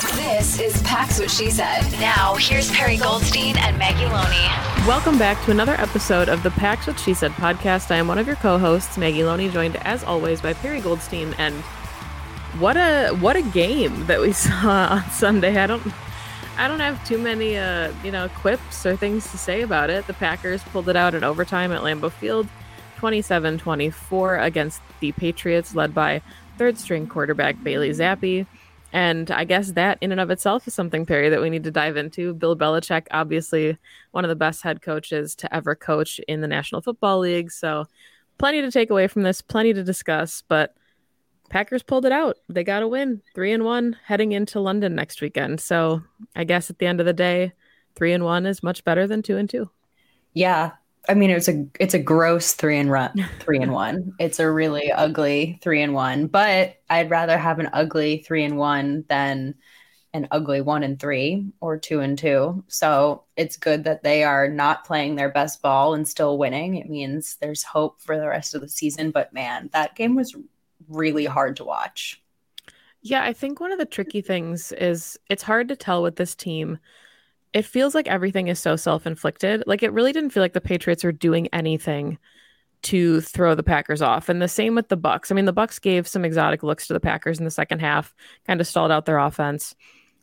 This is Packs What She Said. Now, here's Perri Goldstein and Maggie Loney. Welcome back to another episode of the Packs What She Said podcast. I am one of your co-hosts, Maggie Loney, joined as always by Perri Goldstein. And what a what a game that we saw on Sunday. I don't I don't have too many uh, you know, quips or things to say about it. The Packers pulled it out in overtime at Lambeau Field, 27-24 against the Patriots, led by third string quarterback Bailey Zappe. And I guess that in and of itself is something, Perri, that we need to dive into. Bill Belichick, obviously one of the best head coaches to ever coach in the National Football League. So plenty to take away from this, plenty to discuss, but Packers pulled it out. They got a win, three and one, heading into London next weekend. So I guess at the end of the day, three and one is much better than two and two. Yeah, I mean, it's a it's a gross three and run, three and one. It's a really ugly three and one. But I'd rather have an ugly three and one than an ugly one and three or two and two. So it's good that they are not playing their best ball and still winning. It means there's hope for the rest of the season. But man, that game was really hard to watch. Yeah, I think one of the tricky things is it's hard to tell with this team it feels like everything is so self-inflicted. Like it really didn't feel like the Patriots were doing anything to throw the Packers off. And the same with the Bucs. I mean, the Bucs gave some exotic looks to the Packers in the second half, kind of stalled out their offense.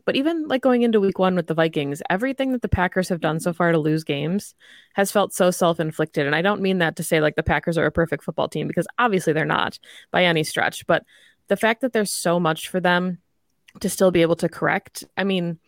But even like going into week 1 with the Vikings, everything that the Packers have done so far to lose games has felt so self-inflicted. And I don't mean that to say like the Packers are a perfect football team because obviously they're not by any stretch, but the fact that there's so much for them to still be able to correct. I mean,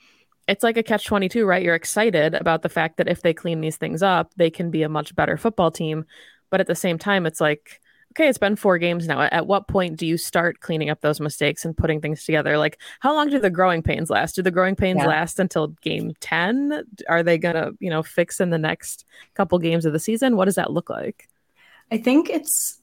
it's like a catch 22, right? You're excited about the fact that if they clean these things up, they can be a much better football team. But at the same time, it's like, okay, it's been four games now. At what point do you start cleaning up those mistakes and putting things together? Like, how long do the growing pains last? Do the growing pains yeah. last until game 10? Are they going to, you know, fix in the next couple games of the season? What does that look like? I think it's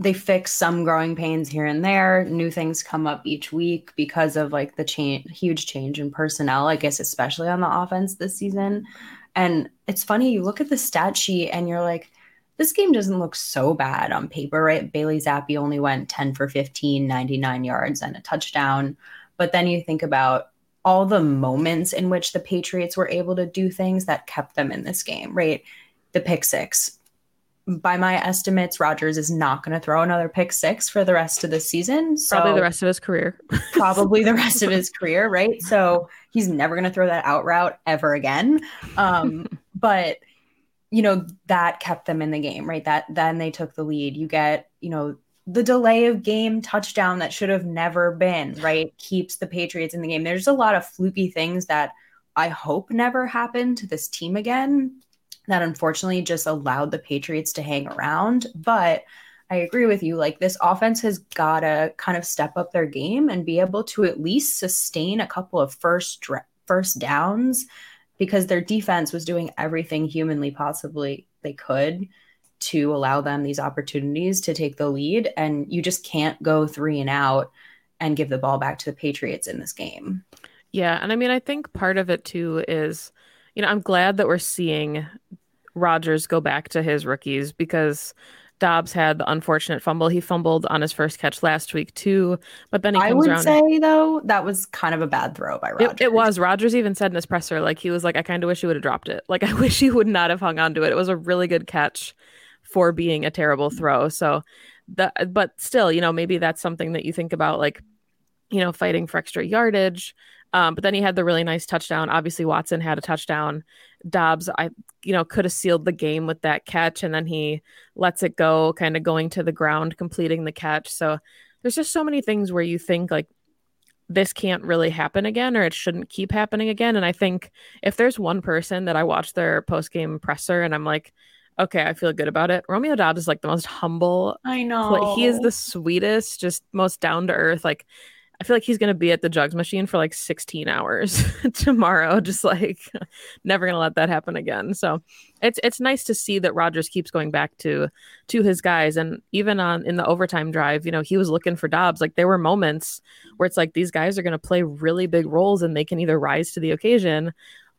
they fix some growing pains here and there. New things come up each week because of like the change, huge change in personnel, I guess, especially on the offense this season. And it's funny, you look at the stat sheet and you're like, this game doesn't look so bad on paper, right? Bailey Zappe only went 10 for 15, 99 yards and a touchdown. But then you think about all the moments in which the Patriots were able to do things that kept them in this game, right? The pick six, by my estimates, Rodgers is not going to throw another pick six for the rest of the season. So probably the rest of his career. probably the rest of his career, right? So he's never going to throw that out route ever again. Um, but you know that kept them in the game, right? That then they took the lead. You get you know the delay of game touchdown that should have never been, right? Keeps the Patriots in the game. There's a lot of fluky things that I hope never happen to this team again that unfortunately just allowed the Patriots to hang around. But I agree with you. Like this offense has got to kind of step up their game and be able to at least sustain a couple of first first downs because their defense was doing everything humanly possibly they could to allow them these opportunities to take the lead and you just can't go 3 and out and give the ball back to the Patriots in this game. Yeah, and I mean I think part of it too is you know, I'm glad that we're seeing Rodgers go back to his rookies because Doubs had the unfortunate fumble. He fumbled on his first catch last week too, but then he comes I would say though that was kind of a bad throw by Rodgers. It, it was. Rodgers even said in his presser, like he was like, "I kind of wish he would have dropped it. Like I wish he would not have hung on to it. It was a really good catch for being a terrible throw." So, that, but still, you know, maybe that's something that you think about, like, you know, fighting for extra yardage. Um, but then he had the really nice touchdown. Obviously, Watson had a touchdown. Doubs, I you know, could have sealed the game with that catch, and then he lets it go, kind of going to the ground, completing the catch. So there's just so many things where you think like this can't really happen again or it shouldn't keep happening again. And I think if there's one person that I watch their post game presser and I'm like, okay, I feel good about it. Romeo Doubs is like the most humble. I know. He is the sweetest, just most down to earth. Like I feel like he's going to be at the jugs machine for like 16 hours tomorrow. Just like never going to let that happen again. So it's it's nice to see that Rodgers keeps going back to to his guys, and even on in the overtime drive, you know, he was looking for Doubs. Like there were moments where it's like these guys are going to play really big roles, and they can either rise to the occasion,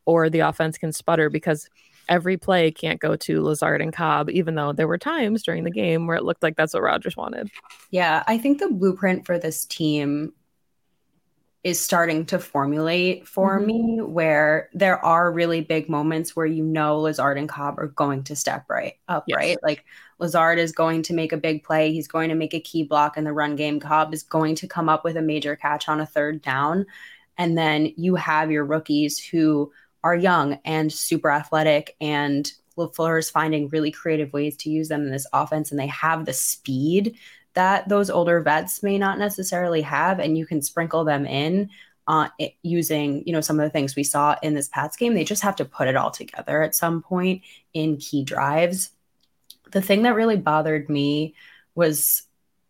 or the offense can sputter because every play can't go to Lazard and Cobb, even though there were times during the game where it looked like that's what Rodgers wanted. Yeah, I think the blueprint for this team is starting to formulate for mm-hmm. me where there are really big moments where you know Lazard and Cobb are going to step right up, yes. right? Like Lazard is going to make a big play. He's going to make a key block in the run game. Cobb is going to come up with a major catch on a third down. And then you have your rookies who are young and super athletic and LaFleur is finding really creative ways to use them in this offense and they have the speed that those older vets may not necessarily have and you can sprinkle them in uh, using you know some of the things we saw in this pats game they just have to put it all together at some point in key drives. The thing that really bothered me was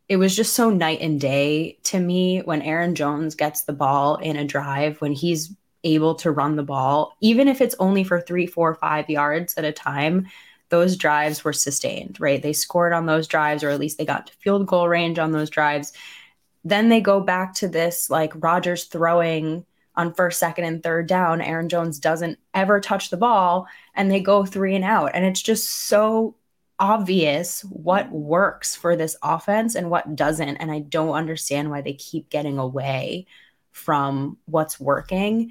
it was just so night and day to me when aaron jones gets the ball in a drive when he's able to run the ball even if it's only for three four five yards at a time those drives were sustained, right? They scored on those drives, or at least they got to field goal range on those drives. Then they go back to this like Rodgers throwing on first, second, and third down. Aaron Jones doesn't ever touch the ball, and they go three and out. And it's just so obvious what works for this offense and what doesn't. And I don't understand why they keep getting away from what's working.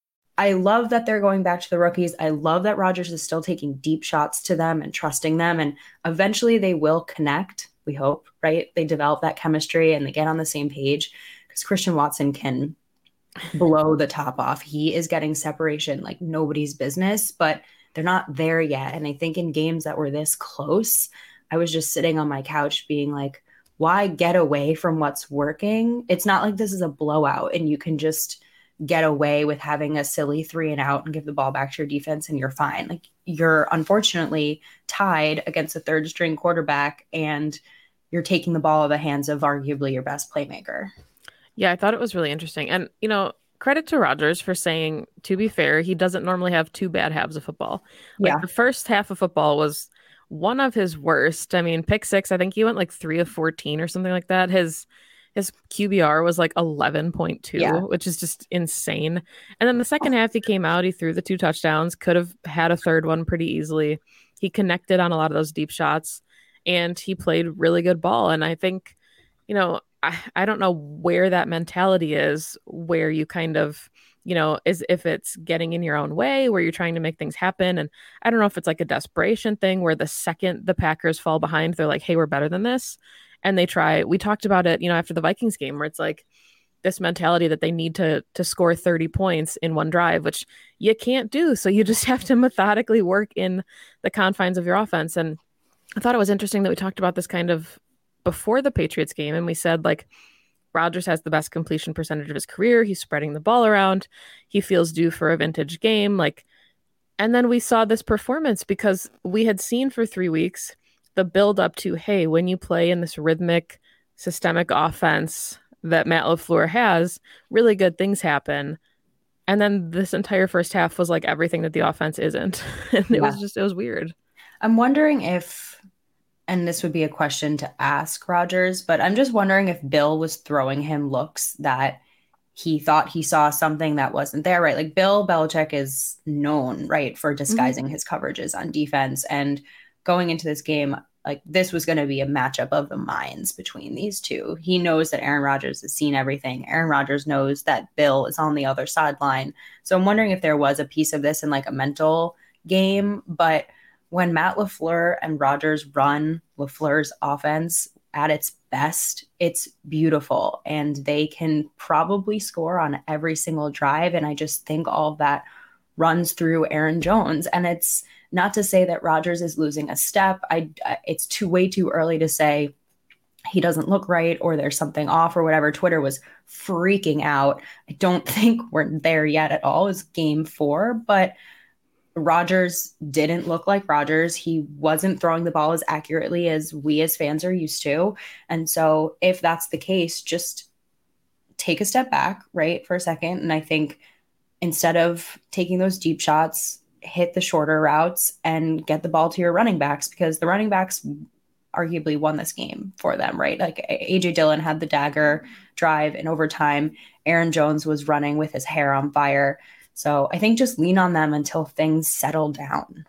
I love that they're going back to the rookies. I love that Rodgers is still taking deep shots to them and trusting them. And eventually they will connect, we hope, right? They develop that chemistry and they get on the same page because Christian Watson can blow the top off. He is getting separation like nobody's business, but they're not there yet. And I think in games that were this close, I was just sitting on my couch being like, why get away from what's working? It's not like this is a blowout and you can just get away with having a silly three and out and give the ball back to your defense and you're fine. Like you're unfortunately tied against a third string quarterback and you're taking the ball out of the hands of arguably your best playmaker. Yeah, I thought it was really interesting. And, you know, credit to Rodgers for saying, to be fair, he doesn't normally have two bad halves of football. Like yeah. the first half of football was one of his worst. I mean, pick six, I think he went like three of 14 or something like that. His his QBR was like 11.2, yeah. which is just insane. And then the oh. second half, he came out, he threw the two touchdowns, could have had a third one pretty easily. He connected on a lot of those deep shots and he played really good ball. And I think, you know, I, I don't know where that mentality is, where you kind of, you know, is if it's getting in your own way, where you're trying to make things happen. And I don't know if it's like a desperation thing where the second the Packers fall behind, they're like, hey, we're better than this and they try we talked about it you know after the vikings game where it's like this mentality that they need to to score 30 points in one drive which you can't do so you just have to methodically work in the confines of your offense and i thought it was interesting that we talked about this kind of before the patriots game and we said like Rodgers has the best completion percentage of his career. He's spreading the ball around. He feels due for a vintage game. Like, and then we saw this performance because we had seen for three weeks the build up to hey, when you play in this rhythmic, systemic offense that Matt LaFleur has, really good things happen. And then this entire first half was like everything that the offense isn't. and it yeah. was just it was weird. I'm wondering if and this would be a question to ask Rodgers, but I'm just wondering if Bill was throwing him looks that he thought he saw something that wasn't there, right? Like Bill Belichick is known, right, for mm-hmm. disguising mm-hmm. his coverages on defense. And going into this game, like this was going to be a matchup of the minds between these two. He knows that Aaron Rodgers has seen everything. Aaron Rodgers knows that Bill is on the other sideline. So I'm wondering if there was a piece of this in like a mental game. But when Matt LaFleur and Rodgers run LaFleur's offense at its best, it's beautiful. And they can probably score on every single drive. And I just think all that runs through Aaron Jones. And it's not to say that Rodgers is losing a step. I it's too way too early to say he doesn't look right or there's something off or whatever. Twitter was freaking out. I don't think we're there yet at all. It's game 4, but Rodgers didn't look like Rodgers. He wasn't throwing the ball as accurately as we as fans are used to. And so if that's the case, just take a step back, right, for a second and I think instead of taking those deep shots, hit the shorter routes and get the ball to your running backs because the running backs arguably won this game for them, right? Like AJ Dillon had the dagger drive in overtime. Aaron Jones was running with his hair on fire. So I think just lean on them until things settle down.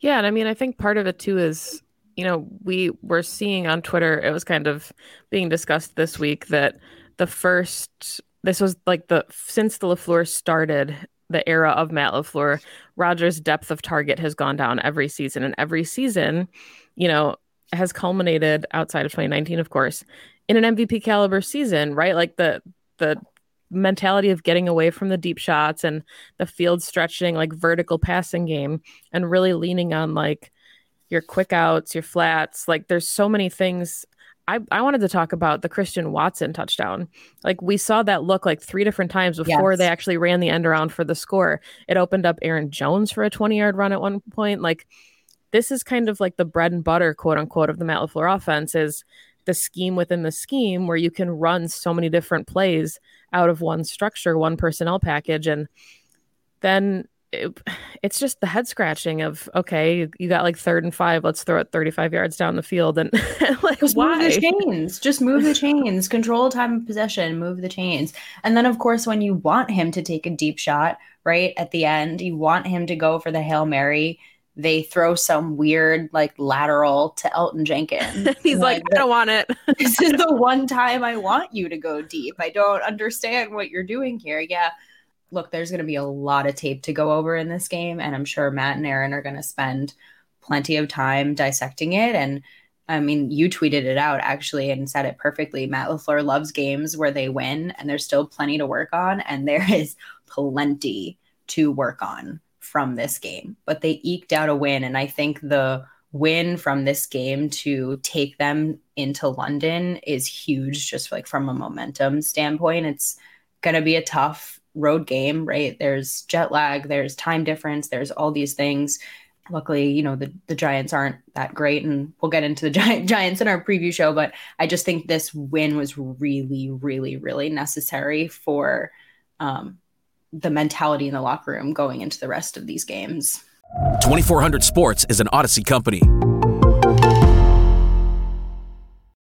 Yeah. And I mean, I think part of it too is, you know, we were seeing on Twitter, it was kind of being discussed this week that the first, this was like the, since the LaFleur started the era of Matt LaFleur, Rodgers' depth of target has gone down every season. And every season, you know, has culminated outside of 2019, of course, in an MVP caliber season, right? Like the the mentality of getting away from the deep shots and the field stretching, like vertical passing game, and really leaning on like your quick outs, your flats. Like there's so many things I, I wanted to talk about the Christian Watson touchdown. Like we saw that look like three different times before yes. they actually ran the end around for the score. It opened up Aaron Jones for a 20 yard run at one point. Like this is kind of like the bread and butter, quote unquote, of the Matt LaFleur offense is the scheme within the scheme where you can run so many different plays out of one structure, one personnel package. And then it, it's just the head scratching of okay, you got like third and five, let's throw it 35 yards down the field and like just why? move the chains, just move the chains, control time of possession, move the chains, and then of course when you want him to take a deep shot right at the end, you want him to go for the hail mary. They throw some weird like lateral to Elgton Jenkins. He's like, like I don't want it. this is the one time I want you to go deep. I don't understand what you're doing here. Yeah look, there's going to be a lot of tape to go over in this game, and I'm sure Matt and Aaron are going to spend plenty of time dissecting it. And I mean, you tweeted it out actually and said it perfectly. Matt LaFleur loves games where they win, and there's still plenty to work on, and there is plenty to work on from this game. But they eked out a win, and I think the win from this game to take them into London is huge, just like from a momentum standpoint. It's going to be a tough road game, right? There's jet lag, there's time difference, there's all these things. Luckily, you know, the, the Giants aren't that great, and we'll get into the Gi- Giants in our preview show. But I just think this win was really, really, really necessary for um, the mentality in the locker room going into the rest of these games. 2400 Sports is an Audacy company.